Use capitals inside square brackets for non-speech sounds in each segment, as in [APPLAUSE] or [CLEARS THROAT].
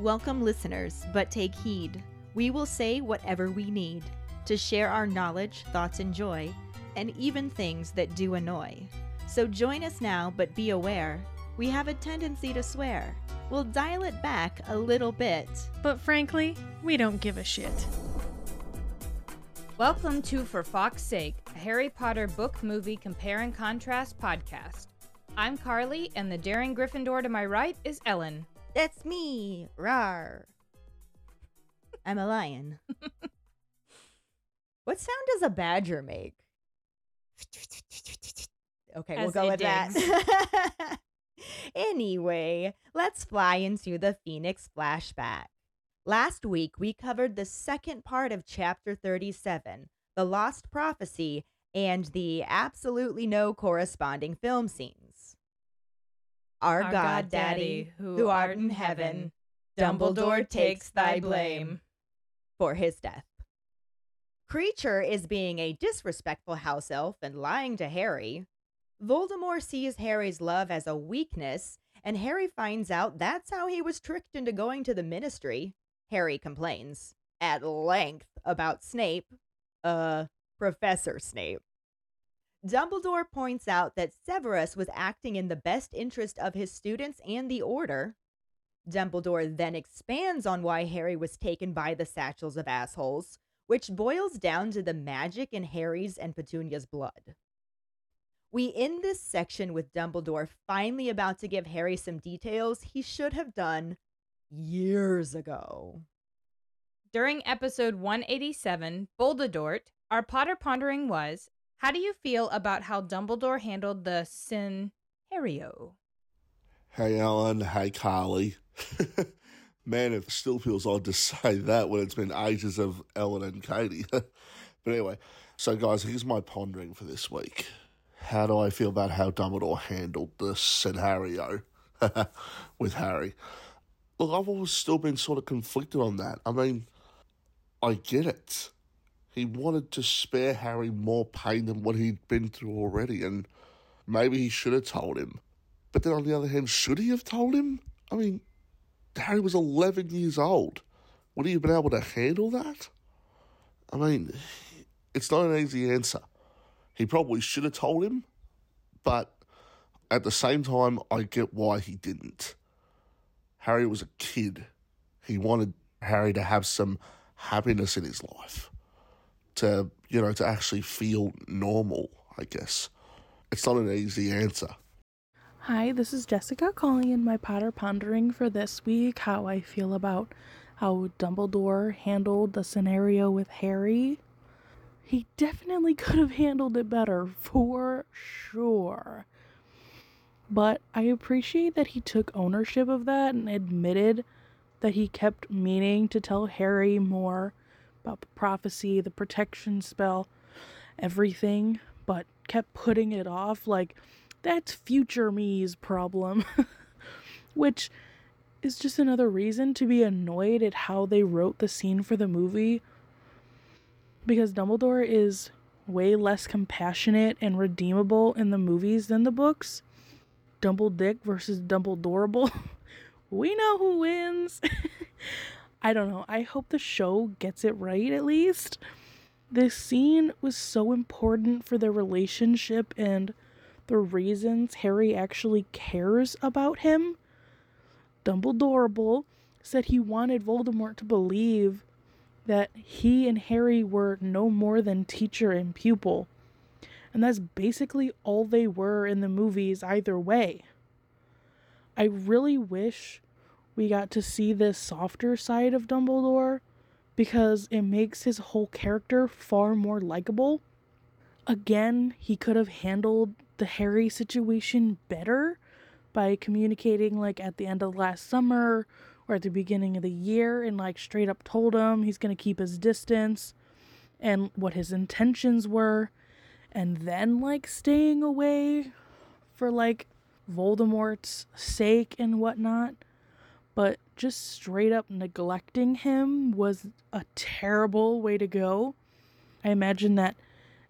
Welcome, listeners, but take heed. We will say whatever we need to share our knowledge, thoughts, and joy, and even things that do annoy. So join us now, but be aware we have a tendency to swear. We'll dial it back a little bit. But frankly, we don't give a shit. Welcome to For Fawkes' Sake, a Harry Potter book movie compare and contrast podcast. I'm Karlee, and the daring Gryffindor to my right is Ellen. That's me, rar. I'm a lion. [LAUGHS] what sound does a badger make? Okay, we'll As go it with that. [LAUGHS] anyway, let's fly into the Phoenix flashback. Last week, we covered the second part of chapter 37, The Lost Prophecy, and the absolutely no corresponding film scenes. Our, Our God, Daddy, who art in heaven, Dumbledore takes thy blame for his death. Kreacher is being a disrespectful house elf and lying to Harry. Voldemort sees Harry's love as a weakness, and Harry finds out that's how he was tricked into going to the ministry. Harry complains at length about Snape, uh, Professor Snape. Dumbledore points out that Severus was acting in the best interest of his students and the Order. Dumbledore then expands on why Harry was taken by the satchels of assholes, which boils down to the magic in Harry's and Petunia's blood. We end this section with Dumbledore finally about to give Harry some details he should have done years ago. During episode 187, Boldedort, our Potter pondering was How do you feel about how Dumbledore handled the sin Harrio? Hey, Ellen. Hey, Karlee. [LAUGHS] Man, it still feels odd to [LAUGHS] say that when it's been ages of Ellen and Katie. [LAUGHS] but anyway, so guys, here's my pondering for this week. How do I feel about how Dumbledore handled the scenario with Harry? Look, I've always still been sort of conflicted on that. I mean, I get it. He wanted to spare Harry more pain than what he'd been through already, and maybe he should have told him. But then on the other hand, should he have told him? I mean, Harry was 11 years old. Would he have been able to handle that? I mean, it's not an easy answer. He probably should have told him, but at the same time, I get why he didn't. Harry was a kid. He wanted Harry to have some happiness in his life, to, you know, to actually feel normal, I guess. It's not an easy answer. Hi, this is Jessica calling in my Potter pondering for this week how I feel about how Dumbledore handled the scenario with Harry. He definitely [LAUGHS] could have handled it better, for sure. But I appreciate that he took ownership of that and admitted that he kept meaning to tell Harry more about the prophecy, the protection spell, everything, but kept putting it off like that's future me's problem. [LAUGHS] Which is just another reason to be annoyed at how they wrote the scene for the movie. Because Dumbledore is way less compassionate and redeemable in the movies than the books. Dumbledore versus Dumbledorable. [LAUGHS] we know who wins. [LAUGHS] I don't know. I hope the show gets it right at least. This scene was so important for their relationship and the reasons Harry actually cares about him. Dumbledore said he wanted Voldemort to believe that he and Harry were no more than teacher and pupil. And that's basically all they were in the movies, either way. I really wish we got to see this softer side of Dumbledore because it makes his whole character far more likable. Again, he could have handled the Harry situation better by communicating like at the end of last summer or at the beginning of the year and like straight up told him he's going to keep his distance and what his intentions were and then like staying away for like Voldemort's sake and whatnot. But just straight up neglecting him was a terrible way to go. I imagine that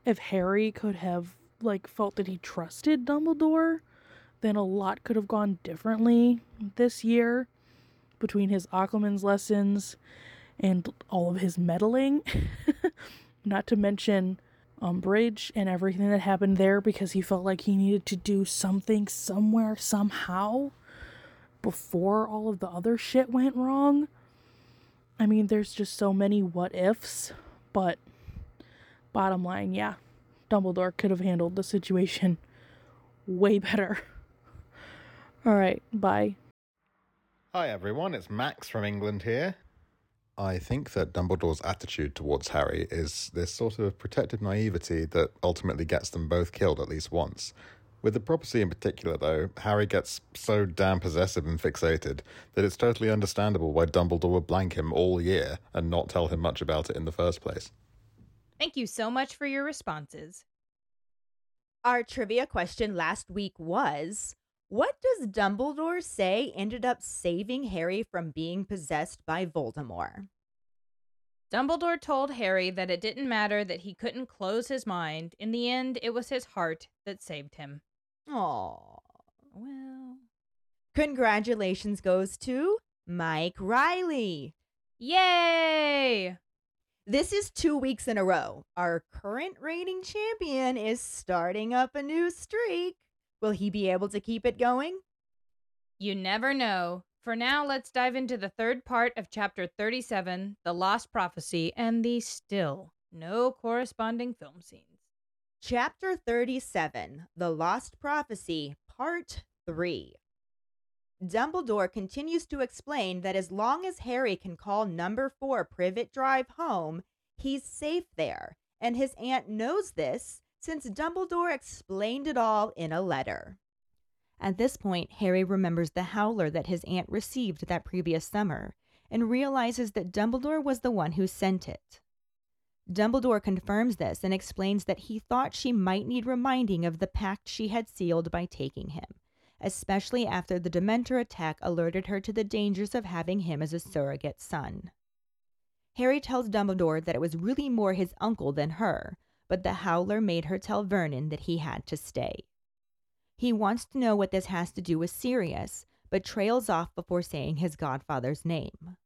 if Harry could have like felt that he trusted Dumbledore, then a lot could have gone differently this year. between his Occlumency lessons and all of his meddling. [LAUGHS] Not to mention Umbridge and everything that happened there because he felt like he needed to do something somewhere, somehow, before all of the other shit went wrong. I mean, there's just so many what ifs, but bottom line, yeah, Dumbledore could have handled the situation [LAUGHS] way better. All right, bye. Hi everyone, it's Max from England here. I think that Dumbledore's attitude towards Harry is this sort of protective naivety that ultimately gets them both killed at least once. With the prophecy in particular, though, Harry gets so damn possessive and fixated that it's totally understandable why Dumbledore would blank him all year and not tell him much about it in the first place. Thank you so much for your responses. Our trivia question last week was What does Dumbledore say ended up saving Harry from being possessed by Voldemort? Dumbledore told Harry that it didn't matter that he couldn't close his mind. In the end, it was his heart that saved him. Aw. Well, Congratulations goes to Mike Riley. yay! This is two weeks in a row. Our current reigning champion is starting up a new streak. Will he be able to keep it going? You never know. For now, let's dive into the third part of chapter 37, The Lost Prophecy, and the still no corresponding film scenes. Chapter 37 The Lost Prophecy, Part 3. Dumbledore continues to explain that as long as Harry can call number 4 Privet Drive home, he's safe there, and his aunt knows this since Dumbledore explained it all in a letter. At this point, Harry remembers the howler that his aunt received that previous summer and realizes that Dumbledore was the one who sent it. Dumbledore confirms this and explains that he thought she might need reminding of the pact she had sealed by taking him, especially after the Dementor attack alerted her to the dangers of having him as a surrogate son. Harry tells Dumbledore that it was really more his uncle than her, but the Howler made her tell Vernon that he had to stay. He wants to know what this has to do with Sirius, but trails off before saying his godfather's name.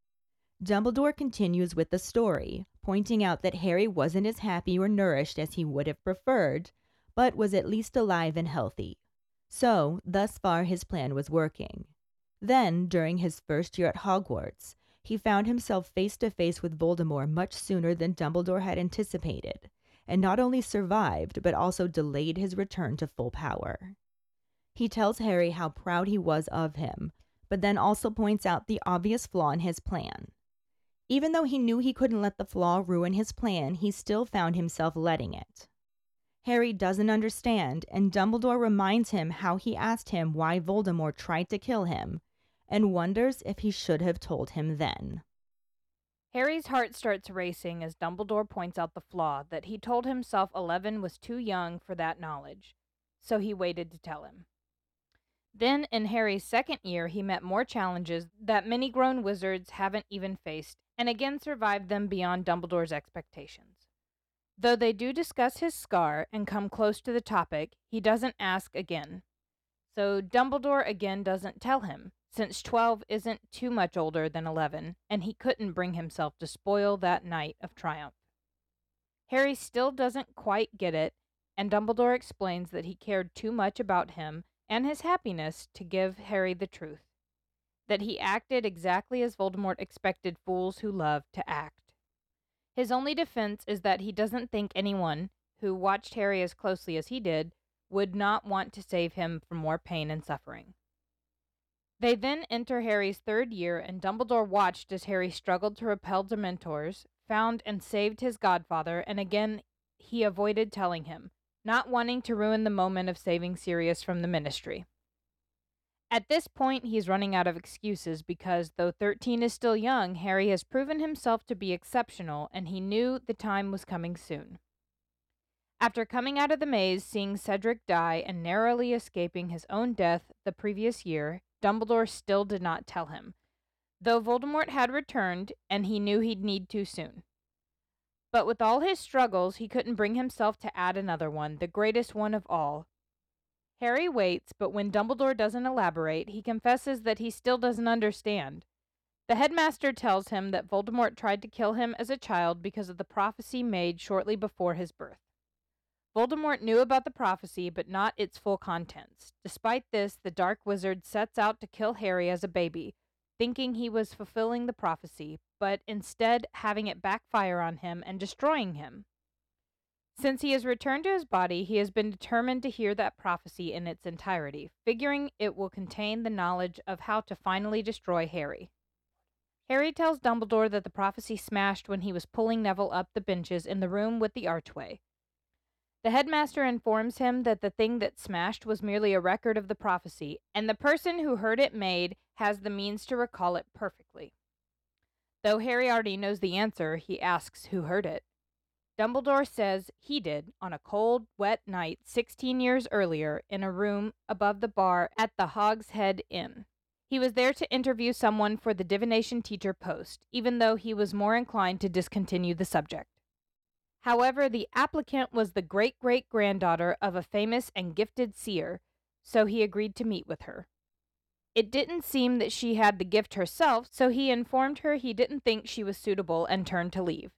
Dumbledore continues with the story, pointing out that Harry wasn't as happy or nourished as he would have preferred, but was at least alive and healthy. So, thus far, his plan was working. Then, during his first year at Hogwarts, he found himself face to face with Voldemort much sooner than Dumbledore had anticipated, and not only survived, but also delayed his return to full power. He tells Harry how proud he was of him, but then also points out the obvious flaw in his plan. Even though he knew he couldn't let the flaw ruin his plan, he still found himself letting it. Harry doesn't understand, and Dumbledore reminds him how he asked him why Voldemort tried to kill him, and wonders if he should have told him then. Harry's heart starts racing as Dumbledore points out the flaw that he told himself Eleven was too young for that knowledge, so he waited to tell him. Then, in Harry's second year, he met more challenges that many grown wizards haven't even faced, and again survived them beyond Dumbledore's expectations. Though they do discuss his scar and come close to the topic, he doesn't ask again. So Dumbledore again doesn't tell him, since 12 isn't too much older than 11, and he couldn't bring himself to spoil that night of triumph. Harry still doesn't quite get it, and Dumbledore explains that he cared too much about him and his happiness to give Harry the truth. That he acted exactly as Voldemort expected fools who love to act. His only defense is that he doesn't think anyone, who watched Harry as closely as he did, would not want to save him from more pain and suffering. They then enter Harry's third year, and Dumbledore watched as Harry struggled to repel Dementors, found and saved his godfather, and again he avoided telling him, not wanting to ruin the moment of saving Sirius from the ministry. At this point, he's running out of excuses because, though 13 is still young, Harry has proven himself to be exceptional, and he knew the time was coming soon. After coming out of the maze, seeing Cedric die, and narrowly escaping his own death the previous year, Dumbledore still did not tell him, though Voldemort had returned, and he knew he'd need to soon. But with all his struggles, he couldn't bring himself to add another one, the greatest one of all. Harry waits, but when Dumbledore doesn't elaborate, he confesses that he still doesn't understand. The headmaster tells him that Voldemort tried to kill him as a child because of the prophecy made shortly before his birth. Voldemort knew about the prophecy, but not its full contents. Despite this, the Dark Wizard sets out to kill Harry as a baby, thinking he was fulfilling the prophecy, but instead having it backfire on him and destroying him. Since he has returned to his body, he has been determined to hear that prophecy in its entirety, figuring it will contain the knowledge of how to finally destroy Harry. Harry tells Dumbledore that the prophecy smashed when he was pulling Neville up the benches in the room with the archway. The headmaster informs him that the thing that smashed was merely a record of the prophecy, and the person who heard it made has the means to recall it perfectly. Though Harry already knows the answer, he asks who heard it. Dumbledore says he did on a cold, wet night 16 years earlier in a room above the bar at the Hogshead Inn. He was there to interview someone for the divination teacher post, even though he was more inclined to discontinue the subject. However, the applicant was the great great granddaughter of a famous and gifted seer, so he agreed to meet with her. It didn't seem that she had the gift herself, so he informed her he didn't think she was suitable and turned to leave.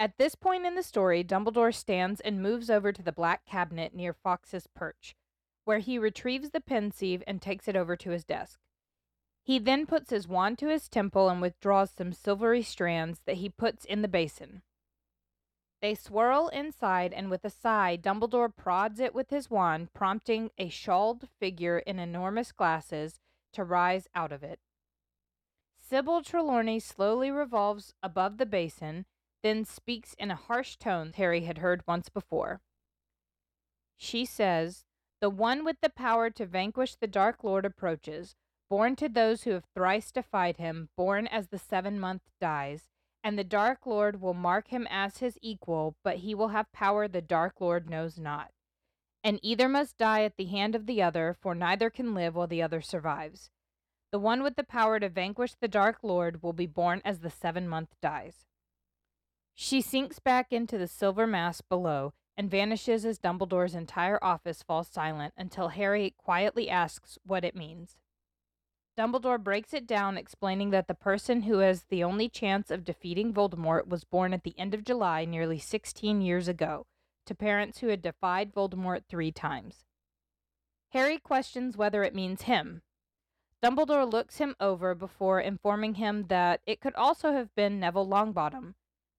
At this point in the story, Dumbledore stands and moves over to the black cabinet near Fawkes's perch, where he retrieves the pensieve and takes it over to his desk. He then puts his wand to his temple and withdraws some silvery strands that he puts in the basin. They swirl inside, and with a sigh, Dumbledore prods it with his wand, prompting a shawled figure in enormous glasses to rise out of it. Sybil Trelawney slowly revolves above the basin, then speaks in a harsh tone Harry had heard once before. She says, The one with the power to vanquish the Dark Lord approaches, born to those who have thrice defied him, born as the seven month dies and the Dark Lord will mark him as his equal, but he will have power the Dark Lord knows not. And either must die at the hand of the other, for neither can live while the other survives. The one with the power to vanquish the Dark Lord will be born as the seven month dies. She sinks back into the silver mass below and vanishes as Dumbledore's entire office falls silent until Harry quietly asks what it means. Dumbledore breaks it down, explaining that the person who has the only chance of defeating Voldemort was born at the end of July nearly 16 years ago, to parents who had defied Voldemort three times. Harry questions whether it means him. Dumbledore looks him over before informing him that it could also have been Neville Longbottom,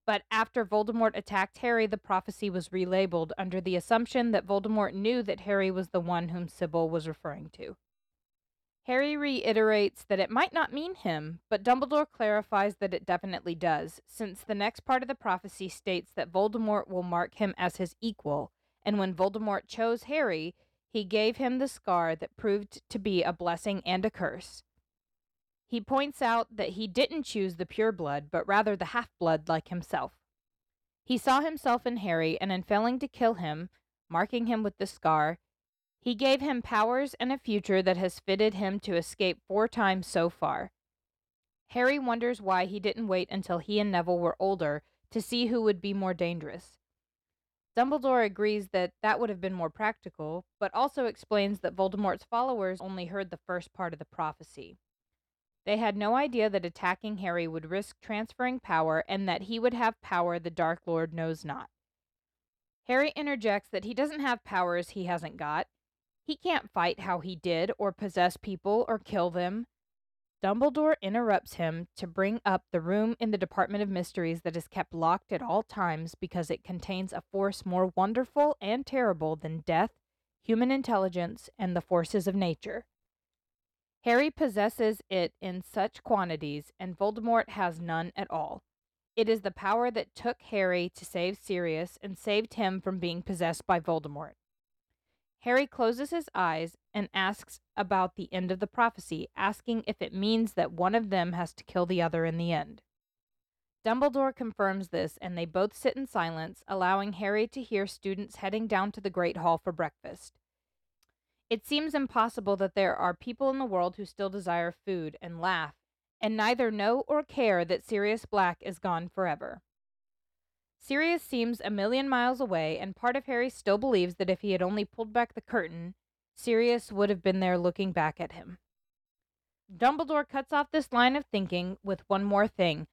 but after Voldemort attacked Harry, the prophecy was relabeled under the assumption that Voldemort knew that Harry was the one whom Sybil was referring to. Harry reiterates that it might not mean him, but Dumbledore clarifies that it definitely does, since the next part of the prophecy states that Voldemort will mark him as his equal, and when Voldemort chose Harry, he gave him the scar that proved to be a blessing and a curse. He points out that he didn't choose the pure blood, but rather the half blood like himself. He saw himself in Harry, and in failing to kill him, marking him with the scar, he gave him powers and a future that has fitted him to escape four times so far. Harry wonders why he didn't wait until he and Neville were older to see who would be more dangerous. Dumbledore agrees that that would have been more practical, but also explains that Voldemort's followers only heard the first part of the prophecy. They had no idea that attacking Harry would risk transferring power and that he would have power the Dark Lord knows not. Harry interjects that he doesn't have powers he hasn't got, he can't fight how he did, or possess people, or kill them. Dumbledore interrupts him to bring up the room in the Department of Mysteries that is kept locked at all times because it contains a force more wonderful and terrible than death, human intelligence, and the forces of nature. Harry possesses it in such quantities, and Voldemort has none at all. It is the power that took Harry to save Sirius and saved him from being possessed by Voldemort. Harry closes his eyes and asks about the end of the prophecy, asking if it means that one of them has to kill the other in the end. Dumbledore confirms this, and they both sit in silence, allowing Harry to hear students heading down to the Great Hall for breakfast. It seems impossible that there are people in the world who still desire food and laugh, and neither know or care that Sirius Black is gone forever. Sirius seems a million miles away, and part of Harry still believes that if he had only pulled back the curtain, Sirius would have been there looking back at him. Dumbledore cuts off this line of thinking with one more thing,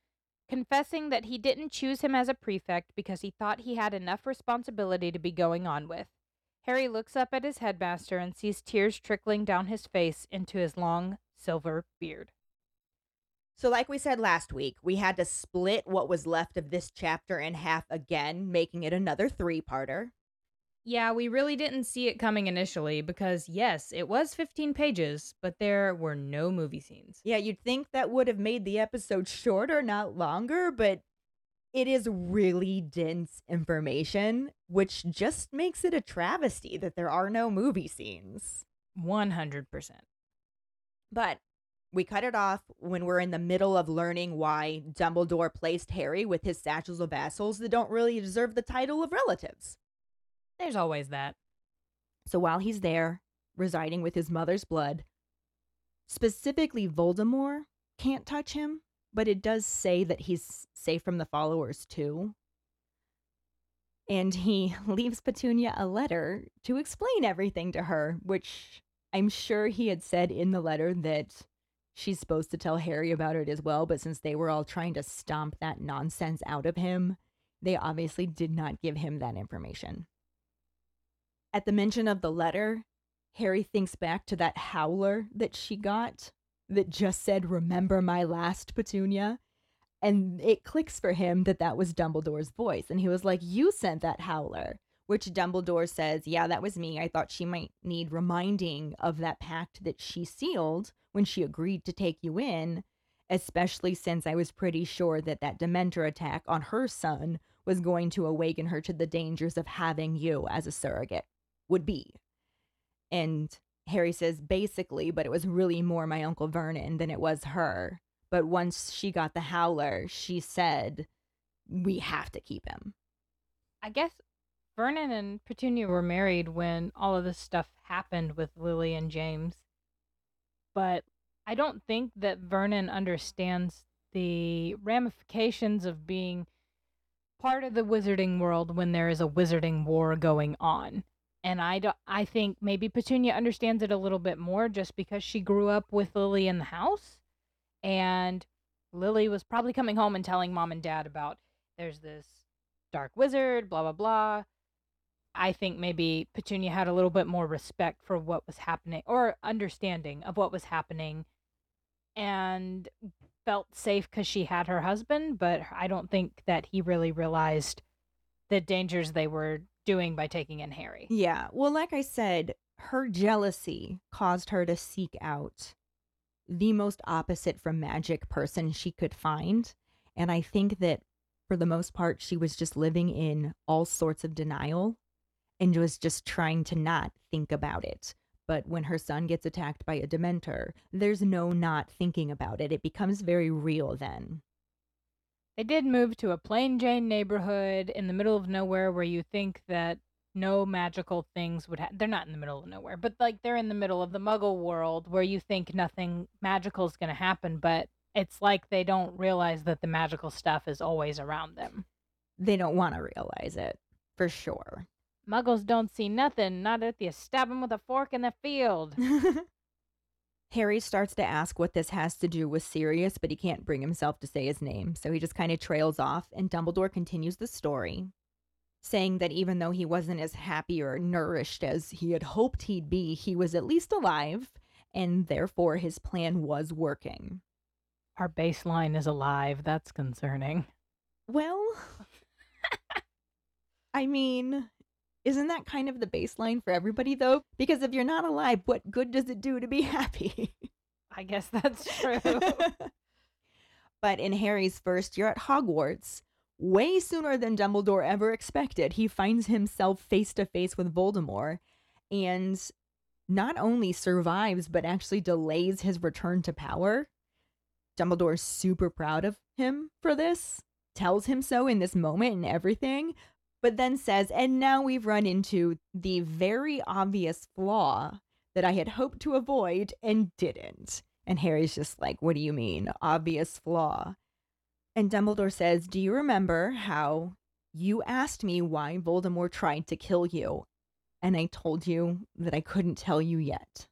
confessing that he didn't choose him as a prefect because he thought he had enough responsibility to be going on with. Harry looks up at his headmaster and sees tears trickling down his face into his long silver beard. So, like we said last week, we had to split what was left of this chapter in half again, making it another three parter. Yeah, we really didn't see it coming initially because, yes, it was 15 pages, but there were no movie scenes. Yeah, you'd think that would have made the episode [LAUGHS] shorter, not longer, but it is really dense information, which just makes it a travesty that there are no movie scenes. 100%. But we cut it off when we're in the middle of learning why Dumbledore placed Harry with his satchels of vassals that don't really deserve the title of relatives. There's always that. So while he's there, residing with his mother's blood, specifically Voldemort can't touch him, but it does say that he's safe from the followers too. And he [LAUGHS] leaves Petunia a letter to explain everything to her, which I'm sure he had said in the letter that she's supposed to tell Harry about it as well, but since they were all trying to stomp that nonsense out of him, they obviously did not give him that information. At the mention of the letter, Harry thinks back to that howler that she got that just said, Remember my last Petunia? And it clicks for him that that was Dumbledore's voice. And he was like, You sent that howler. Which Dumbledore says, Yeah, that was me. I thought she might need reminding of that pact that she sealed when she agreed to take you in, especially since I was pretty sure that that Dementor attack on her son was going to awaken her to the dangers of having you as a surrogate would be. And Harry says, basically, but it was really more my Uncle Vernon than it was her. But once she got the howler, she said, we have to keep him. I guess Vernon and Petunia were married when all of this stuff happened with Lily and James. But I don't think that Vernon understands the ramifications of being part of the wizarding world when there is a wizarding war going on and I do, I think maybe Petunia understands it a little bit more just because she grew up with Lily in the house, and Lily was probably coming home and telling mom and dad about there's this dark wizard, blah blah blah. I think maybe Petunia had a little bit more respect for what was happening or understanding of what was happening, and felt safe because she had her husband. But I don't think that he really realized the dangers they were doing by taking in Harry. Yeah. Well, like I said, her jealousy caused her to seek out the most opposite from magic person she could find. And I think that for the most part, she was just living in all sorts of denial and was just trying to not think about it. But when her son gets attacked by a Dementor, there's no not thinking about it. It becomes very real then. They did move to a plain Jane neighborhood in the middle of nowhere where you think that no magical things would happen. They're not in the middle of nowhere, but like they're in the middle of the muggle world where you think nothing magical is going to happen, but it's like they don't realize that the magical stuff is always around them. They don't want to realize it, for sure. Muggles don't see nothing, not if you stab them with a fork in the field. [LAUGHS] Harry starts to ask what this has to do with Sirius, but he can't bring himself to say his name, so he just kind of trails off, and Dumbledore continues the story, saying that even though he wasn't as happy or nourished as he had hoped he'd be, he was at least alive, and therefore his plan was working. Our baseline is alive. That's concerning. Well, [LAUGHS] I mean, isn't that kind of the baseline for everybody, though? Because if you're not alive, what good does it do to be [LAUGHS] happy? I guess that's true. [LAUGHS] but in Harry's first year at Hogwarts, way sooner than Dumbledore ever expected, he finds himself face to face with Voldemort and not only survives, but actually delays his return to power. Dumbledore's super proud of him for this, tells him so in this moment and everything, but then says, and now we've run into the very obvious flaw that I had hoped to avoid and didn't. And Harry's just like, what do you mean, obvious flaw? And Dumbledore says, Do you remember how you asked me why Voldemort tried to kill you? And I told you that I couldn't tell you yet.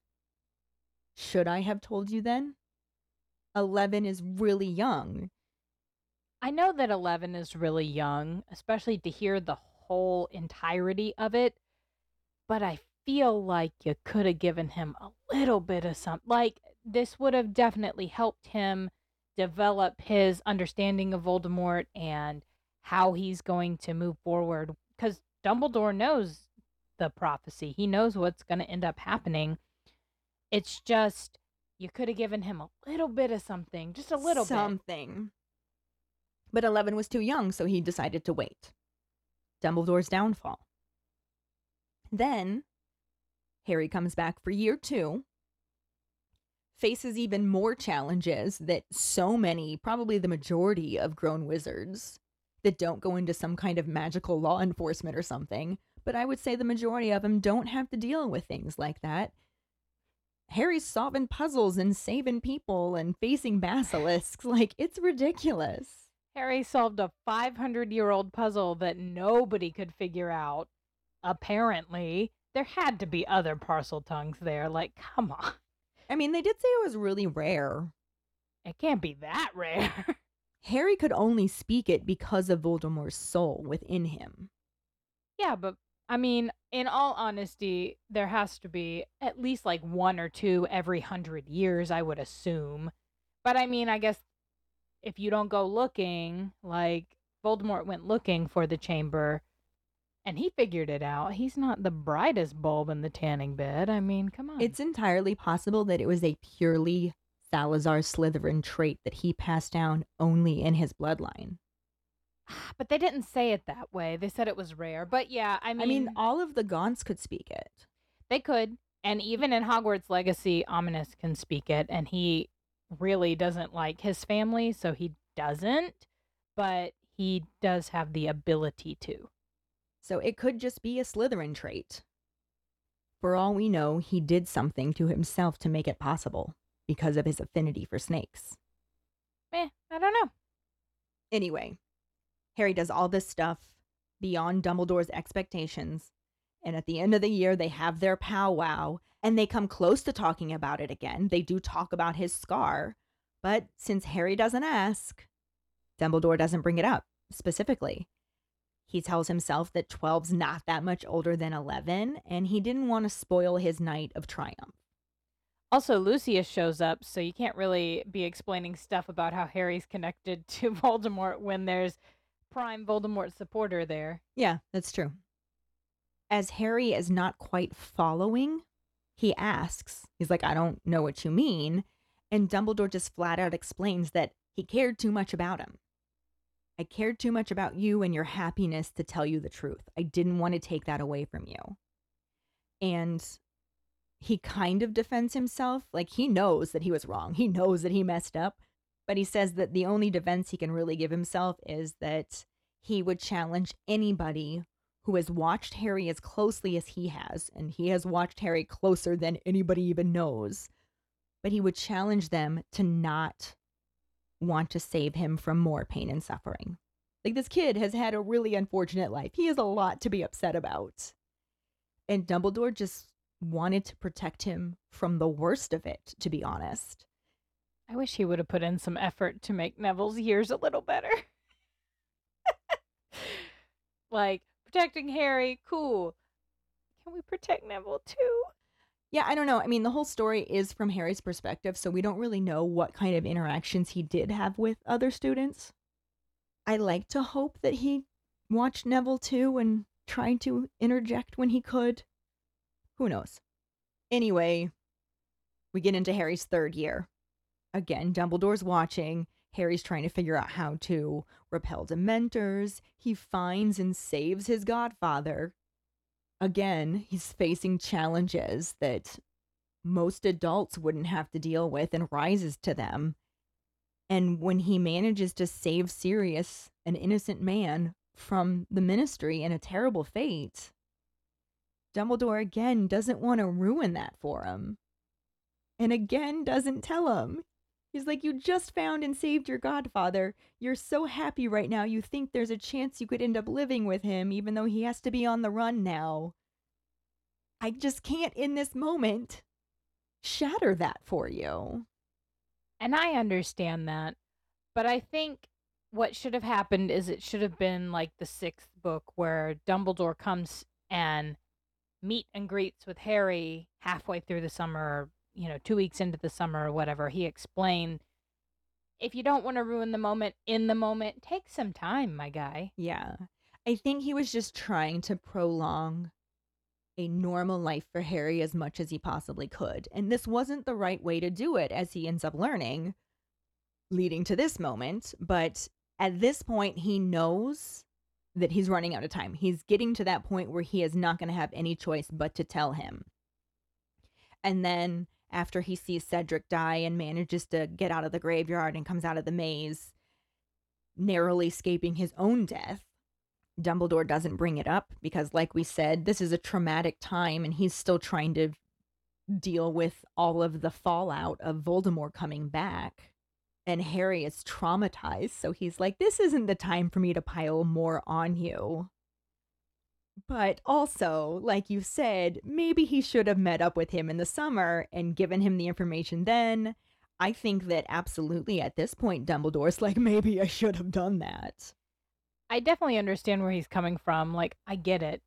Should I have told you then? 11 is really young. I know that 11 is really young, especially to hear the whole entirety of it, but I feel like you could have given him a little bit of something. Like, this would have definitely helped him develop his understanding of Voldemort and how he's going to move forward. Because Dumbledore knows the prophecy, he knows what's going to end up happening. It's just, you could have given him a little bit of something, just a little bit. something. But 11 was too young, so he decided to wait. Dumbledore's downfall. Then, Harry comes back for year two, faces even more challenges that so many, probably the majority of grown wizards, that don't go into some kind of magical law enforcement or something, but I would say the majority of them don't have to deal with things like that. Harry's solving puzzles and saving people and facing basilisks. [LAUGHS] Like, it's ridiculous. Harry solved a 500 year old puzzle that nobody could figure out. Apparently, there had to be other Parseltongues there. Like, come on. I mean, they did say it was really rare. It can't be that rare. [LAUGHS] Harry could only speak it because of Voldemort's soul within him. yeah, but I mean, in all honesty, there has to be at least like one or two every hundred years, I would assume. But I mean, I guess if you don't go looking, like Voldemort went looking for the chamber and he figured it out. He's not the brightest bulb in the tanning bed. I mean, come on. It's entirely possible that it was a purely Salazar Slytherin trait that he passed down only in his bloodline. [SIGHS] But they didn't say it that way. They said it was rare. But yeah, I mean, I mean, all of the Gaunts could speak it. they could. And even in Hogwarts Legacy, Ominis can speak it, and he really doesn't like his family, so he doesn't. But he does have the ability to. So it could just be a Slytherin trait. For all we know, he did something to himself to make it possible because of his affinity for snakes. Eh, I don't know. Anyway, Harry does all this stuff beyond Dumbledore's expectations. And at the end of the year, they have their powwow and they come close to talking about it again. They do talk about his scar. But since Harry doesn't ask, Dumbledore doesn't bring it up specifically. He tells himself that 12's not that much older than 11, and he didn't want to spoil his night of triumph. Also, Lucius shows up, so you can't really be explaining stuff about how Harry's connected [LAUGHS] to Voldemort when there's prime Voldemort supporter there. Yeah, that's true. As Harry is not quite following, he asks, he's like, I don't know what you mean. And Dumbledore just flat out explains that he cared too much about him. I cared too much about you and your happiness to tell you the truth. I didn't want to take that away from you. And he kind of defends himself. Like he knows that he was wrong, he knows that he messed up. But he says that the only defense he can really give himself is that he would challenge anybody who has watched Harry as closely as he has, and he has watched Harry closer than anybody even knows. But he would challenge them to not want to save him from more pain and suffering. Like this kid has had a really unfortunate life. He has a lot to be upset about. And Dumbledore just wanted to protect him from the worst of it, to be honest. I wish he would have put in some effort to make Neville's years a little better. [LAUGHS] like, protecting Harry, cool. Can we protect Neville too? Yeah, I don't know. I mean, the whole story is from Harry's perspective, so we don't really know what kind of interactions he did have with other students. I like to hope that he watched Neville too and tried to interject when he could. Who knows? Anyway, we get into Harry's third year. Again, Dumbledore's watching. Harry's trying to figure out how to repel dementors. He finds and saves his godfather. Again, he's facing challenges that most adults wouldn't have to deal with and rises to them. And when he manages to save Sirius, an innocent man, from the ministry and a terrible fate, Dumbledore again doesn't want to ruin that for him. And again doesn't tell him. He's like, You just found and saved your godfather. You're so happy right now, you think there's a chance you could end up living with him, even though he has to be on the run now. I just can't, in this moment, shatter that for you. And I understand that. But I think what should have happened is it should have been like the sixth book where Dumbledore comes and meet and greets with Harry halfway through the summer, you know, two weeks into the summer or whatever. He explained if you don't want to ruin the moment in the moment, take some time, my guy. Yeah. I think he was just trying to prolong a normal life for Harry as much as he possibly could. And this wasn't the right way to do it, as he ends up learning, leading to this moment. But at this point, he knows that he's running out of time. He's getting to that point where he is not going to have any choice but to tell him. And then after he sees Cedric die and manages to get out of the graveyard and comes out of the maze, narrowly escaping his own death, Dumbledore doesn't bring it up because, like we said, this is a traumatic time and he's still trying to deal with all of the fallout of Voldemort coming back. And Harry is traumatized. So he's like, this isn't the time for me to pile more on you. But also, like you said, maybe he should have met up with him in the summer and given him the information then. I think that absolutely at this point, Dumbledore's [LAUGHS] like, maybe I should have done that. I definitely understand where he's coming from. Like, I get it.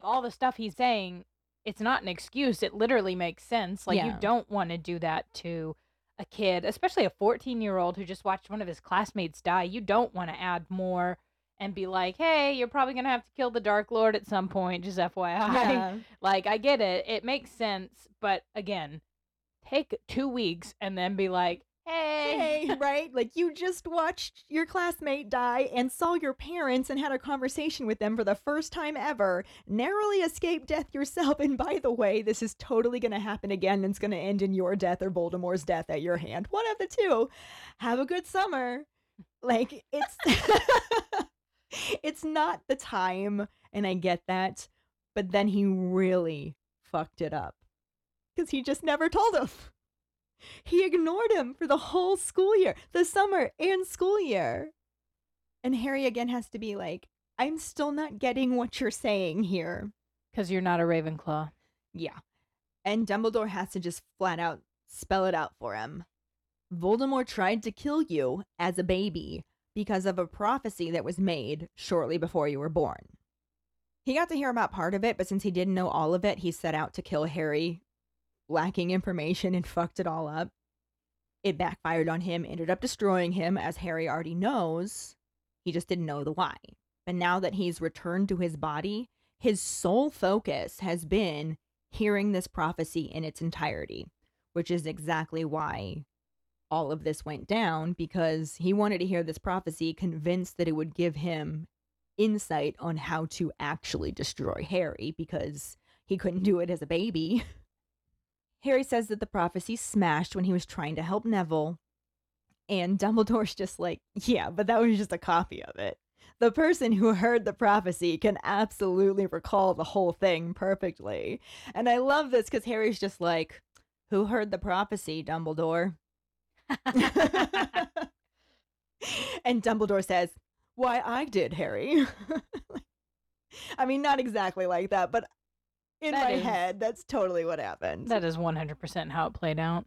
All the stuff he's saying, it's not an excuse. It literally makes sense. Like, you don't want to do that to a kid, especially a 14 year old who just watched one of his classmates die. You don't want to add more and be like, hey, you're probably going to have to kill the Dark Lord at some point, just FYI. [LAUGHS] Like, I get it. It makes sense. But again, take two weeks and then be like, hey. Hey, right? Like you just watched your classmate die and saw your parents and had a conversation with them for the first time ever, narrowly escaped death yourself. And by the way, this is totally going to happen again and it's going to end in your death or Voldemort's death at your hand. One of the two. Have a good summer. Like it's [LAUGHS] [LAUGHS] it's not the time and I get that, but then he really fucked it up cuz he just never told him. [LAUGHS] He ignored him for the whole school year, the summer and school year. And Harry again has to be like, I'm still not getting what you're saying here. Because you're not a Ravenclaw. Yeah. And Dumbledore has to just flat out spell it out for him. Voldemort tried to kill you as a baby because of a prophecy that was made shortly before you were born. He got to hear about part of it, but since he didn't know all of it, he set out to kill Harry, lacking information and [LAUGHS] fucked it all up. It backfired on him, ended up destroying him, as Harry already knows. He just didn't know the why. But now that he's returned to his body, his sole focus has been hearing this prophecy in its entirety, which is exactly why all of this went down because he wanted to hear this prophecy, convinced that it would give him insight on how to actually destroy Harry because he couldn't do it as a baby. Harry says that the prophecy smashed when he was trying to help Neville. And Dumbledore's just like, yeah, but that was just a copy of it. The person who heard the prophecy can absolutely recall the whole thing perfectly. And I love this because Harry's just like, who heard the prophecy, Dumbledore? [LAUGHS] and Dumbledore says, Why, I did, Harry. [LAUGHS] I mean, not exactly like that, but in That my is- head, that's totally what happened. That is 100% how it played out.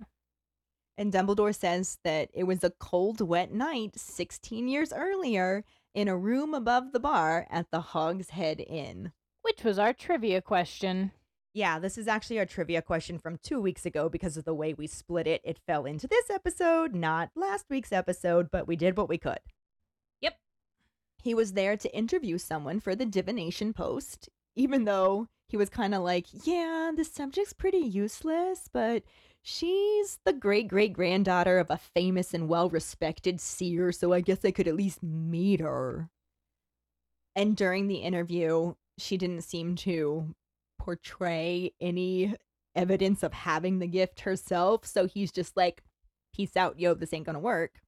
And Dumbledore says that it was a cold, wet night 16 years earlier in a room above the bar at the Hog's Head Inn. Which was our trivia question. Yeah, this is actually our trivia question from two weeks ago because of the way we split it. It fell into this episode, not last week's episode, but we did what we could. Yep. He was there to interview someone for the Divination Post, even though he was kind of like, yeah, the subject's pretty useless, but she's the great great granddaughter of a famous and well respected seer, so I guess I could at least meet her. And during the interview, she didn't seem to portray any evidence of having the gift herself. So he's just like, peace out, yo, this ain't gonna work.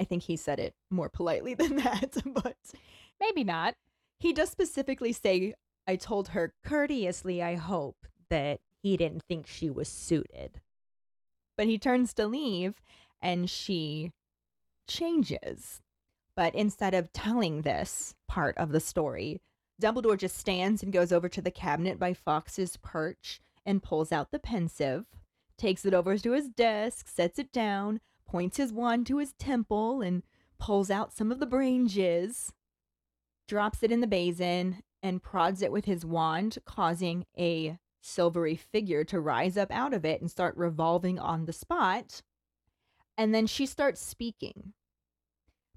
I think he said it more politely [LAUGHS] than that, but Maybe not. he does specifically say, I told her courteously, I hope, that he didn't think she was suited. But he turns to leave and she changes. But instead of telling this part of the story, Dumbledore just stands and goes over to the cabinet by Fawkes's perch and pulls out the pensieve, takes it over to his desk, sets it down, points his wand to his temple and pulls out some of the brain jizz, drops it in the basin, and prods it with his wand, causing a silvery figure to rise up out of it and start revolving on the spot. And then she starts speaking.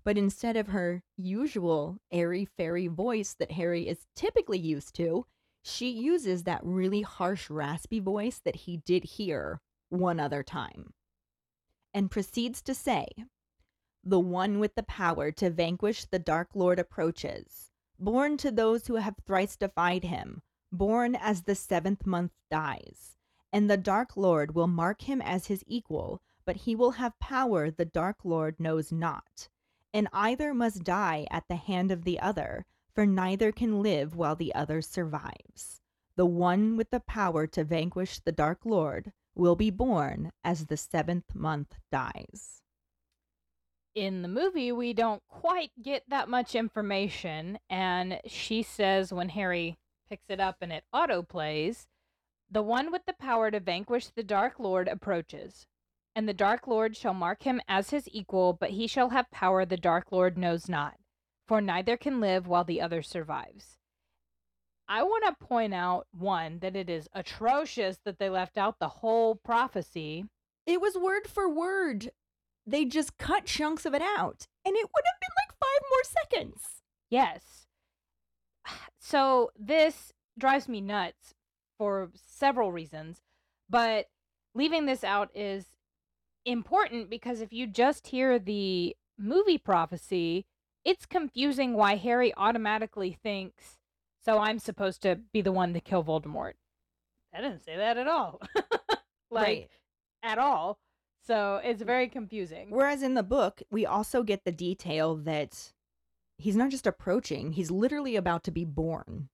But instead of her usual airy fairy voice that Harry is typically used to, she uses that really harsh, raspy voice that he did hear one other time and proceeds to say, The one with the power to vanquish the Dark Lord approaches, born to those who have thrice defied him, born as the seventh month dies. And the Dark Lord will mark him as his equal, but he will have power the Dark Lord knows not. And either must die at the hand of the other, for neither can live while the other survives. The one with the power to vanquish the Dark Lord will be born as the seventh month dies. In the movie, we don't quite get that much information, and she says when Harry picks it up and it auto plays, the one with the power to vanquish the Dark Lord approaches. And the Dark Lord shall mark him as his equal, but he shall have power the Dark Lord knows not, for neither can live while the other survives. I want to point out one that it is atrocious that they left out the whole prophecy. It was word for word. They just cut chunks of it out, and it would have been like five more seconds. Yes. [SIGHS] So this drives me nuts for several reasons, but leaving this out is important because if you just hear the movie prophecy, it's confusing why Harry automatically thinks, so I'm supposed to be the one to kill Voldemort. I didn't say that at all. [LAUGHS] like, Right. at all. So it's very confusing. Whereas in the book, we also get the detail that he's not just approaching, he's literally about to be born.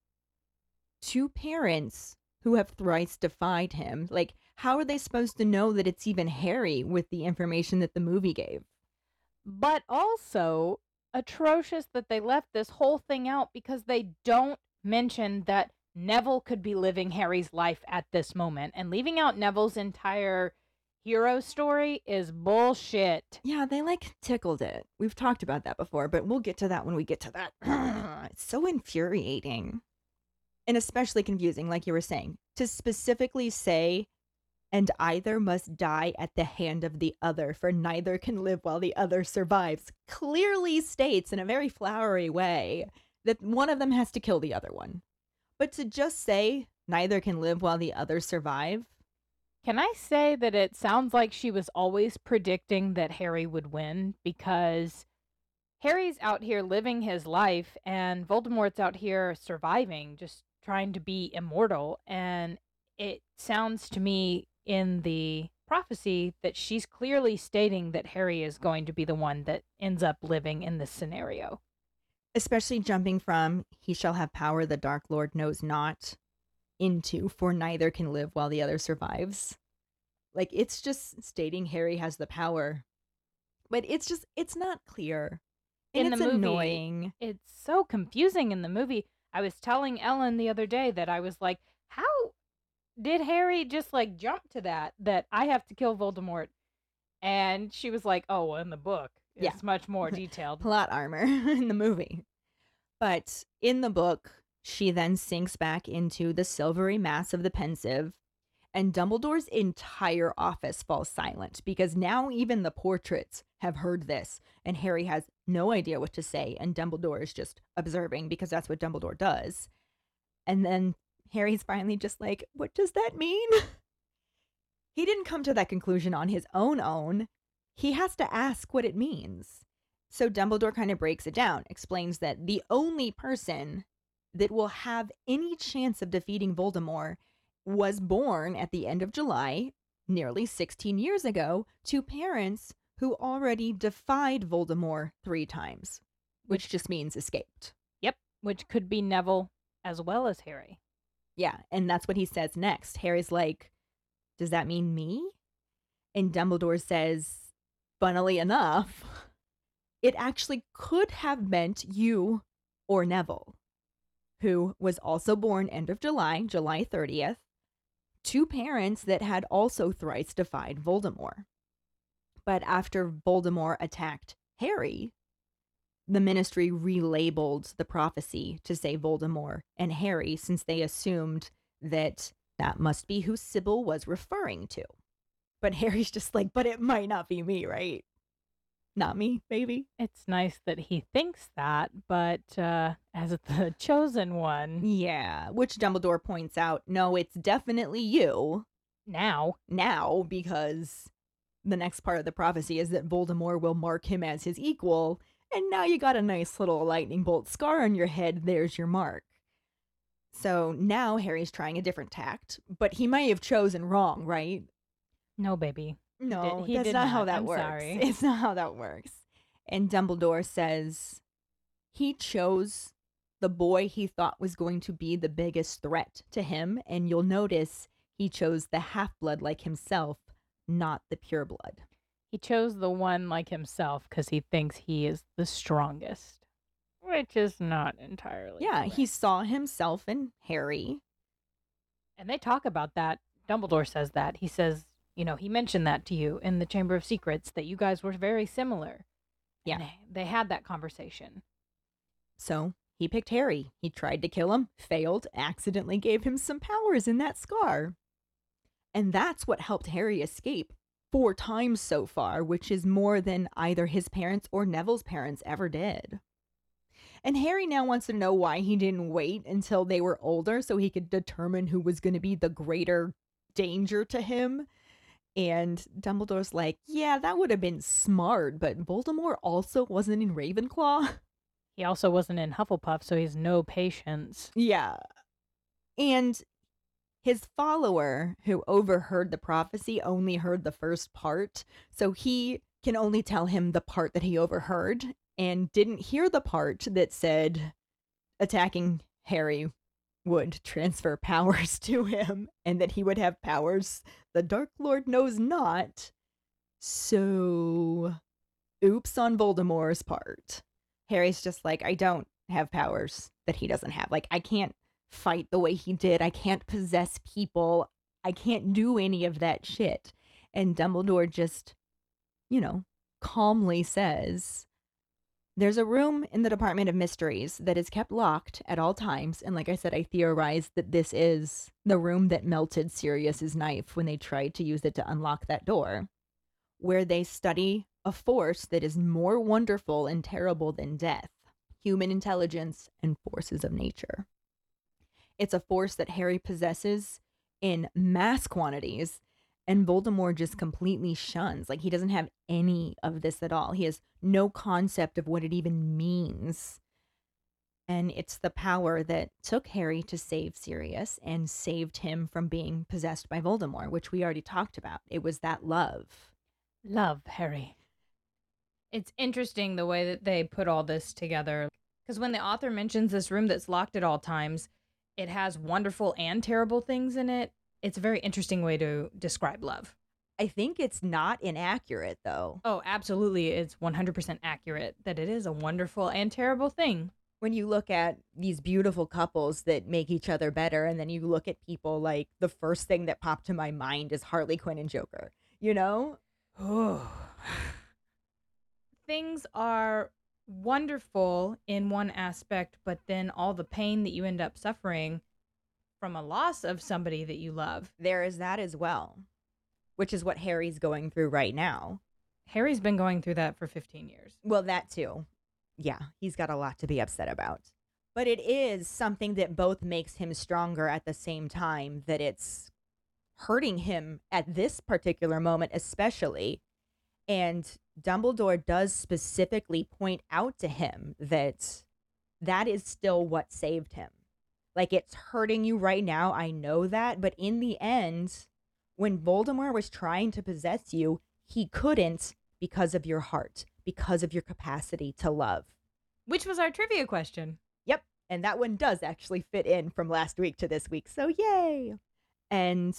Two parents who have thrice defied him. Like, how are they supposed to know that it's even Harry with the information that the movie gave? but also atrocious that they left this whole thing out because they don't mention that Neville could be living Harry's life at this moment. And leaving out Neville's entire hero story is bullshit. Yeah, they like tickled it. We've talked about that before, but we'll get to that when we get to that. [CLEARS THROAT] it's so infuriating and especially confusing, like you were saying, to specifically say, and either must die at the hand of the other, for neither can live while the other survives, clearly states in a very flowery way that one of them has to kill the other one. But to just say, neither can live while the other survive, Can I say that it sounds like she was always predicting that Harry would win because Harry's out here living his life and Voldemort's out here surviving, just trying to be immortal. And it sounds to me in the prophecy that she's clearly stating that Harry is going to be the one that ends up living in this scenario. especially jumping from he shall have power the dark lord knows not into for neither can live while the other survives like it's just stating harry has the power but it's just it's not clear and In it's the movie, annoying It's so confusing in the movie. I was telling Ellen the other day that I was like, how did Harry just like jump to that that I have to kill Voldemort? And she was like, "Oh, well, in the book, it's Yeah. much more [LAUGHS] detailed." plot armor [LAUGHS] in the movie but in the book she then sinks back into the silvery mass of the pensieve and dumbledore's entire office falls silent because now even the portraits have heard this and harry has no idea what to say and dumbledore is just observing because that's what dumbledore does and then harry's finally just like what does that mean [LAUGHS] he didn't come to that conclusion on his own own he has to ask what it means so Dumbledore kind of breaks it down, explains that the only person that will have any chance of defeating Voldemort was born at the end of July, nearly 16 years ago, to parents who already defied Voldemort three times, which just means escaped. Yep, which could be Neville as well as Harry. Yeah, and that's what he says next. Harry's like, Does that mean me? And Dumbledore says, funnily enough, [LAUGHS] it actually could have meant you or Neville, who was also born end of July, July 30th, two parents that had also thrice defied Voldemort. But after Voldemort attacked Harry, the ministry relabeled the prophecy to say Voldemort and Harry since they assumed that that must be who Sybill was referring to. But [LAUGHS] Harry's just like, but it might not be me, right? Not me, baby. It's nice that he thinks that, but uh, as the [LAUGHS] chosen one, Yeah, which Dumbledore points out, no, it's definitely you now now because the next part of the prophecy is that Voldemort will mark him as his equal, and now you got a nice little lightning bolt scar on your head. There's your mark. So now Harry's trying a different tact, but he may have chosen wrong, right? no baby. No, he that's did not, how that I'm works. sorry. [LAUGHS] It's not how that works. And Dumbledore says he chose the boy he thought was going to be the biggest threat to him, and you'll notice he chose the half blood like himself, not the pure blood. He chose the one like himself because he thinks he is the strongest, which is not entirely. yeah, correct. he saw himself in Harry. And they talk about that. Dumbledore says that. He says, you know, he mentioned that to you in the Chamber of Secrets that you guys were very similar. Yeah. They, they had that conversation. So he picked Harry. He tried to kill him, failed, accidentally gave him some powers in that scar. And that's what helped Harry escape four times so far, which is more than either his parents or Neville's parents ever did. And Harry now wants to know why he didn't wait until they were older so he could determine who was going to be the greater danger to him. And Dumbledore's like, yeah, that would have been smart, but Voldemort also wasn't in Ravenclaw. [LAUGHS] He also wasn't in Hufflepuff, so he's no patience. Yeah. And his follower who overheard the prophecy only heard the first part. So he can only tell him the part that he overheard and didn't hear the part that said attacking Harry would transfer [LAUGHS] powers to him and that he would have powers the Dark Lord knows not. So, oops on Voldemort's part. Harry's just like, I don't have powers that he doesn't have. Like, I can't fight the way he did. I can't possess people. I can't do any of that shit. And Dumbledore just, you know, calmly says, There's a room in the Department of Mysteries that is kept locked at all times. And like I said, I theorized that this is the room that melted Sirius's knife when they tried to use it to unlock that door, where they study a force that is more wonderful and terrible than death human intelligence and forces of nature. It's a force that Harry possesses in mass quantities and Voldemort just mm. completely shuns. Like he doesn't have any of this at all. He has no concept of what it even means. And it's the power that took Harry to save Sirius and saved him from being possessed by Voldemort, which we already talked about. It was that love. Love, Harry. It's interesting the way that they put all this together. Because when the author mentions this room that's locked at all times, it has wonderful and terrible things in it. It's a very interesting way to describe love. I think it's not inaccurate though. Oh, absolutely. It's 100% accurate that it is a wonderful and terrible thing. when you look at these beautiful couples that make each other better and then you look at people like the first thing that popped to my mind is Harley Quinn and Joker. You know? [SIGHS] Things are wonderful in one aspect, but then all the pain that you end up suffering from a loss of somebody that you love. There is that as well, which is what Harry's going through right now. Harry's been going through that for 15 years. Well, that too. Yeah, he's got a lot to be upset about. But it is something that both makes him stronger at the same time that it's hurting him at this particular moment, especially. And Dumbledore does specifically point out to him that that is still what saved him. Like it's hurting you right now. I know that. But in the end, when Voldemort was trying to possess you, he couldn't because of your heart, because of your capacity to love. Which was our trivia question. Yep. And that one does actually fit in from last week to this week. So, yay. And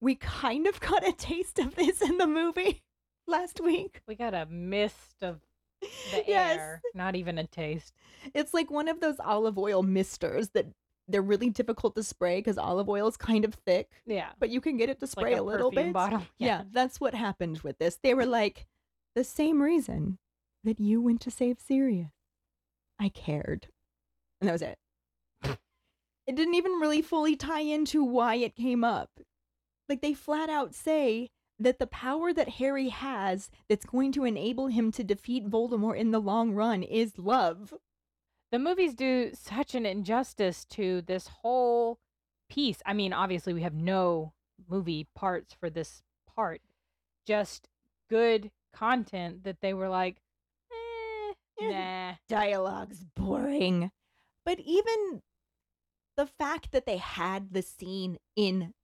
we kind of [LAUGHS] got a taste of this in the movie last week. We got a mist of the [LAUGHS] Yes. air, not even a taste. It's like one of those olive oil misters that they're really difficult to spray because olive oil is kind of thick, Yeah. but you can get it to Like spray a a, little bit. bottle. [LAUGHS] Yeah. that's what happened with this. They were like, the same reason that you went to save Sirius. I cared. And that was it. [LAUGHS] it didn't even really fully tie into why it came up. Like, they flat out say that the power that Harry has that's going to enable him to defeat Voldemort in the long run is love. The movies do such an injustice to this whole piece. I mean, obviously, we have no movie parts for this part, just good content that they were like, eh, Yeah. nah. dialogue's boring. But even the fact that they had the scene in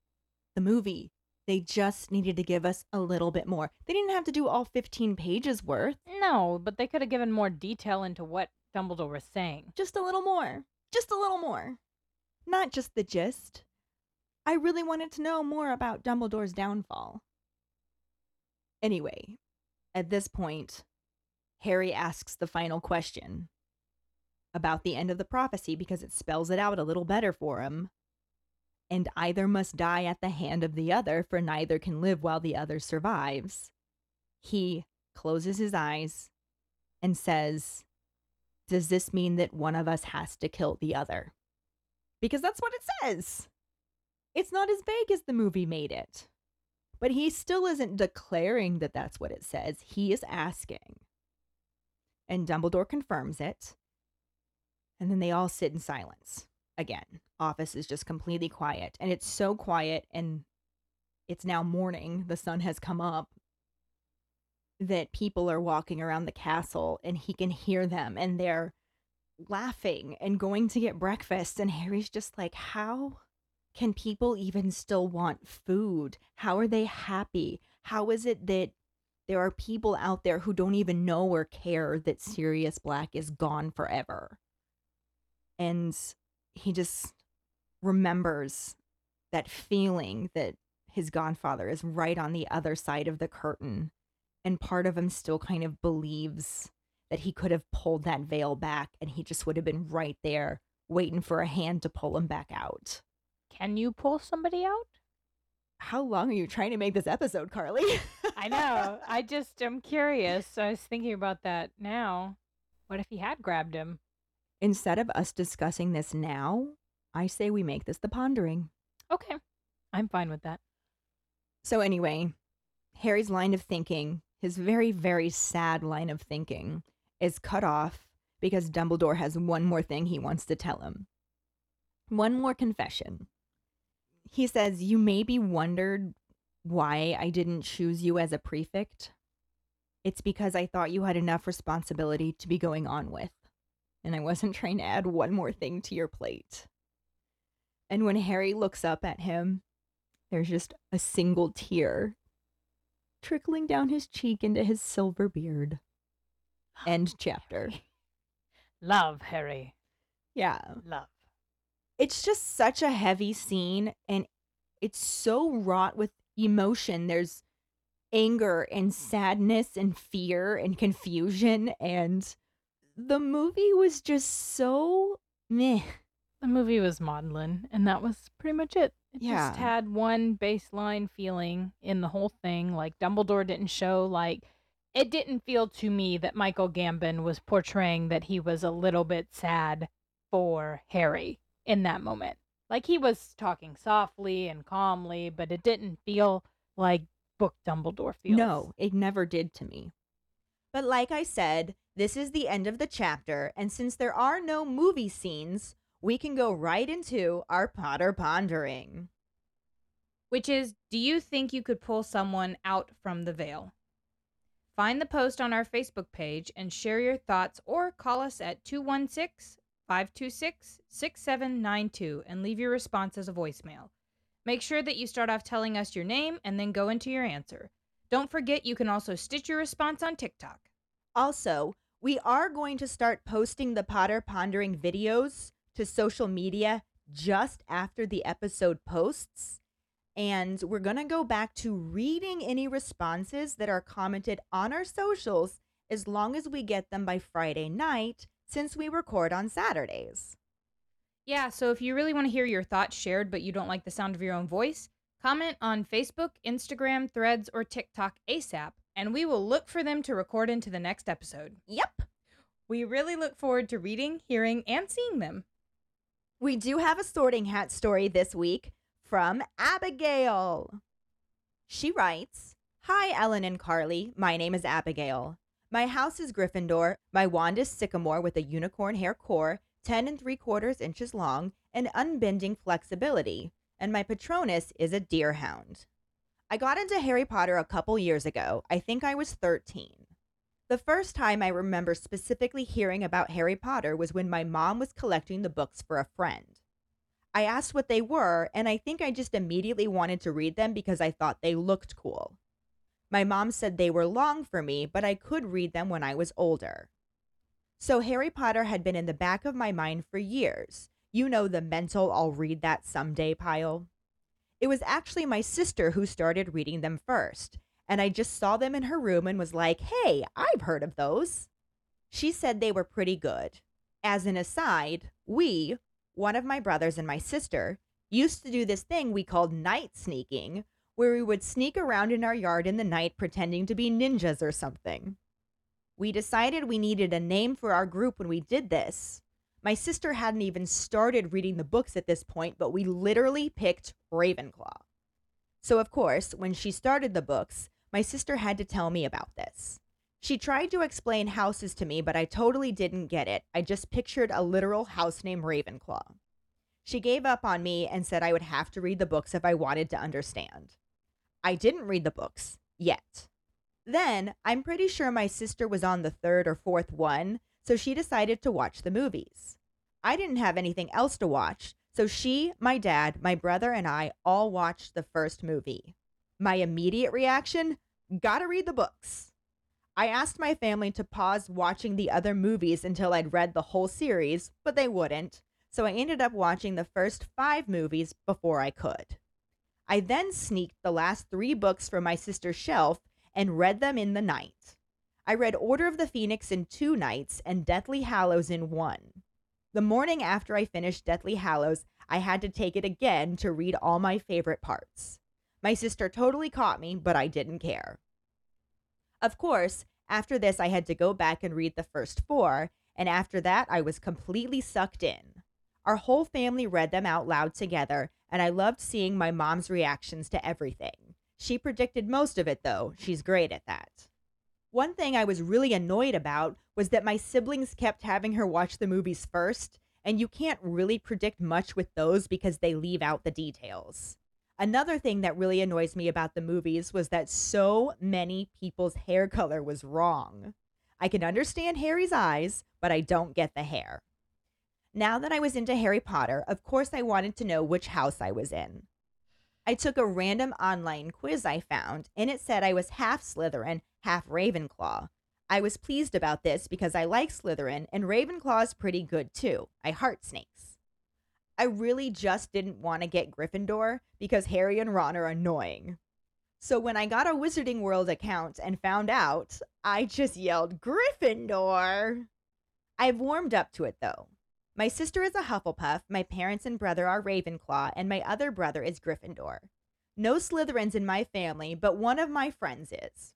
the movie, they just needed to give us a little bit more. They didn't have to do all 15 pages worth, No, but they could have given more detail into what Dumbledore was saying. just a little more. Just a little more. Not just the gist. I really wanted to know more about Dumbledore's downfall. Anyway, at this point, Harry asks the final question about the end of the prophecy because it spells it out a little better for him. And either must die at the hand of the other, for neither can live while the other survives. He closes his eyes and says, Does this mean that one of us has to kill the other? Because that's what it says. It's not as vague as the movie made it. But he still isn't declaring that that's what it says. He is asking. And Dumbledore confirms it. And then they all sit in silence. Again, office is just completely quiet. And it's so quiet, and it's now morning. The sun has come up that people are walking around the castle and he can hear them and they're laughing and going to get breakfast. And Harry's just like, How can people even still want food? How are they happy? How is it that there are people out there who don't even know or care that Sirius Black is gone forever? And he just remembers that feeling that his godfather is right on the other side of the curtain. And part of him still kind of believes that he could have pulled that veil back and he just would have been right there waiting for a hand to pull him back out. Can you pull somebody out? How long are you trying to make this episode, Karlee? [LAUGHS] I know. I just am curious. I was thinking about that now. What if he had grabbed him? Instead of us discussing this now, I say we make this the pondering. Okay. I'm fine with that. So, anyway, Harry's line of thinking, his very, very sad line of thinking, is cut off because Dumbledore has one more thing he wants to tell him. One more confession. He says, You maybe wondered why I didn't choose you as a prefect. It's because I thought you had enough responsibility to be going on with, and I wasn't [LAUGHS] trying to add one more thing to your plate. And when Harry looks up at him, there's just a single tear trickling down his cheek into his silver beard. End [GASPS] chapter. [LAUGHS] Love, Harry. Yeah. Love. It's just such a heavy scene and it's so wrought with emotion. There's anger and sadness and fear and confusion and the movie was just so meh. The movie was maudlin, and that was pretty much it. It Yeah. just had one baseline feeling in the whole thing. Like Dumbledore didn't show like it didn't feel to me that Michael Gambon was portraying that he was a little bit sad for Harry in that moment. Like he was talking softly and calmly, but it didn't feel like book Dumbledore feels. No, it never did to me. But like I said, this is the end of the chapter, and since there are no movie scenes, we can go right into our Potter pondering. which is Do you think you could pull someone out from the veil? Find the post on our Facebook page and share your thoughts or call us at 216 526 6792 and leave your response as a voicemail. Make sure that you start off telling us your name and then go into your answer. Don't forget you can also stitch your response on TikTok. Also, we are going to start posting the Potter pondering videos to social media just after the episode posts. And we're going to go back to reading any responses that are commented on our socials as long as we get them by Friday night since we record on Saturdays. Yeah, so if you really want to hear your thoughts shared but you don't like the sound of your own voice, comment on Facebook, Instagram, Threads, or TikTok ASAP, and we will look for them to record into the next episode. Yep. We really look forward to reading, hearing, and seeing them. We do have a sorting hat story this week from Abigail. She writes Hi, Ellen and Karlee. My name is Abigail. My house is Gryffindor. My wand is sycamore with a unicorn hair core, 10 and 3 quarters inches long, and unbending flexibility. And my patronus is a deerhound. I got into Harry Potter a couple years ago. I think I was 13. The first time I remember specifically hearing about Harry Potter was when my mom was collecting the books for a friend. I asked what they were, and I think I just immediately wanted to read them because I thought they looked cool. My mom said they were long for me, but I could read them when I was older. So Harry Potter had been in the back of my mind for years. You know, the mental I'll read that someday pile. It was actually my sister who started reading them first, and I just saw them in her room and was like, hey, I've heard of those. She said they were pretty good. As an aside, we, one of my brothers and my sister, used to do this thing we called night sneaking, where we would sneak around in our yard in the night pretending to be ninjas or something. We decided we needed a name for our group when we did this. My sister hadn't even started reading the books at this point, but we literally picked Ravenclaw. So, of course, when she started the books, my sister had to tell me about this. She tried to explain houses to me, but I totally didn't get it. I just pictured a literal house named Ravenclaw. She gave up on me and said I would have to read the books if I wanted to understand. I didn't read the books yet. Then I'm pretty sure my sister was on the third or fourth one, so she decided to watch the movies. I didn't have anything else to watch, so she, my dad, my brother, and I all watched the first movie. My immediate reaction gotta read the books. I asked my family to pause watching the other movies until I'd read the whole series, but they wouldn't, so I ended up watching the first five movies before I could. I then sneaked the last three books from my sister's shelf and read them in the night. I read Order of the Phoenix in two nights and Deathly Hallows in one. The morning after I finished Deathly Hallows, I had to take it again to read all my favorite parts. My sister totally caught me, but I didn't care. Of course, after this, I had to go back and read the first four, and after that, I was completely sucked in. Our whole family read them out loud together, and I loved seeing my mom's reactions to everything. She predicted most of it, though. She's great at that. One thing I was really annoyed about was that my siblings kept having her watch the movies first, and you can't really predict much with those because they leave out the details. Another thing that really annoys me about the movies was that so many people's hair color was wrong. I can understand Harry's eyes, but I don't get the hair. Now that I was into Harry Potter, of course I wanted to know which house I was in. I took a random online quiz I found, and it said I was half Slytherin, half Ravenclaw. I was pleased about this because I like Slytherin, and Ravenclaw's pretty good too. I heart snakes. I really just didn't want to get Gryffindor because Harry and Ron are annoying. So when I got a Wizarding World account and found out, I just yelled Gryffindor. I've warmed up to it though. My sister is a Hufflepuff, my parents and brother are Ravenclaw, and my other brother is Gryffindor. No Slytherins in my family, but one of my friends is.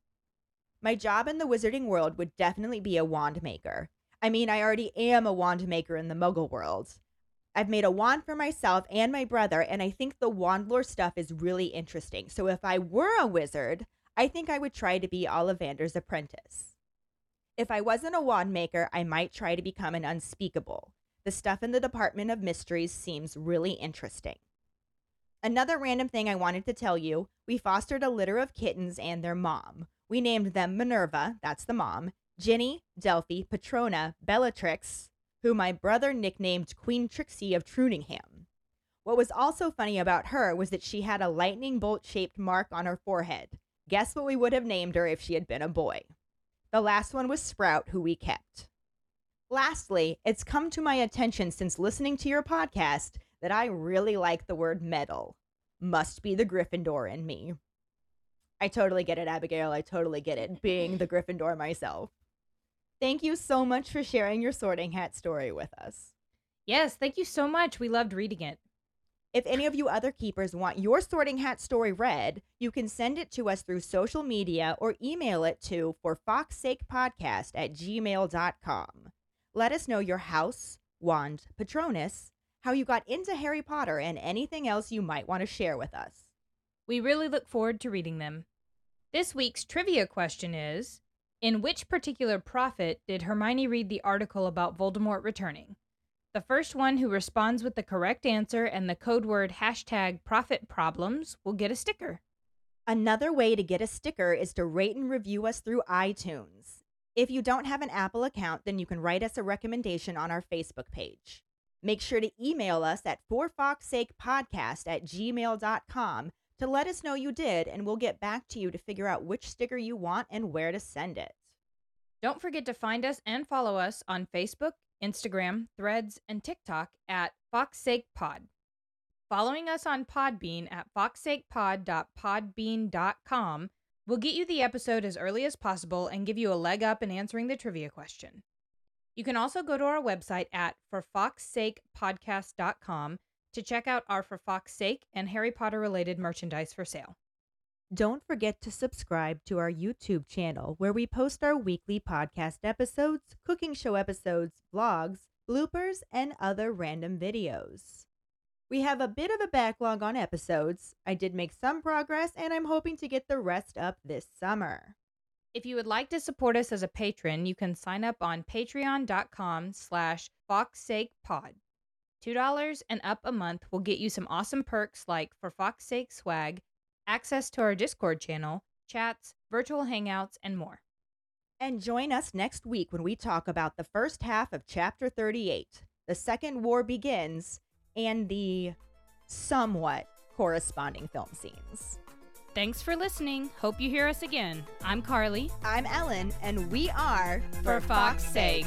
My job in the Wizarding World would definitely be a wand maker. I mean, I already am a wand maker in the Muggle world. I've made a wand for myself and my brother, and I think the wand lore stuff is really interesting. So if I were a wizard, I think I would try to be Ollivander's apprentice. If I wasn't a wand maker, I might try to become an unspeakable. The stuff in the Department of Mysteries seems really interesting. Another random thing I wanted to tell you we fostered a litter of kittens and their mom. We named them Minerva, that's the mom, Ginny, Delphi, Patrona, Bellatrix, who my brother nicknamed Queen Trixie of Truningham. What was also funny about her was that she had a lightning bolt shaped mark on her forehead. Guess what we would have named her if she had been a boy? The last one was Sprout, who we kept. Lastly, it's come to my attention since listening to your podcast that I really like the word mettle. Must be the Gryffindor in me. I totally get it, Abigail. I totally get it, being the Gryffindor myself. Thank you so much for sharing your sorting hat story with us. Yes, thank you so much. We loved reading it. If any of you other keepers want your sorting hat story read, you can send it to us through social media or email it to for Fawkes sake podcast at gmail.com. Let us know your house, wand, patronus, how you got into Harry Potter, and anything else you might want to share with us. We really look forward to reading them. This week's trivia question is In which particular prophet did Hermione read the article about Voldemort returning? The first one who responds with the correct answer and the code word hashtag prophet problems will get a sticker. Another way to get a sticker is to rate and review us through iTunes. If you don't have an Apple account, then you can write us a recommendation on our Facebook page. Make sure to email us at forfawkessakepodcast at gmail.com to let us know you did, and we'll get back to you to figure out which sticker you want and where to send it. Don't forget to find us and follow us on Facebook, Instagram, Threads, and TikTok at FawkesSakePod. Following us on Podbean at fawkessakepod.podbean.com will get you the episode as early as possible and give you a leg up in answering the trivia question. You can also go to our website at forfawkessakepodcast.com to check out our For Fawkes's Sake and Harry Potter related merchandise for sale. Don't forget to subscribe to our YouTube channel where we post our weekly podcast episodes, cooking show episodes, vlogs, bloopers, and other random videos. We have a bit of a backlog on episodes. I did make some progress and I'm hoping to get the rest up this summer. If you would like to support us as a patron, you can sign up on patreon.com slash fawkessakepod. $2 and up a month will get you some awesome perks like For Fawkes's Sake swag, access to our Discord channel, chats, virtual hangouts, and more. And join us next week when we talk about the first half of Chapter 38, The Second War Begins, and the somewhat corresponding film scenes. Thanks for listening. Hope you hear us again. I'm Karlee. I'm Ellen, and we are For Fawkes's Sake.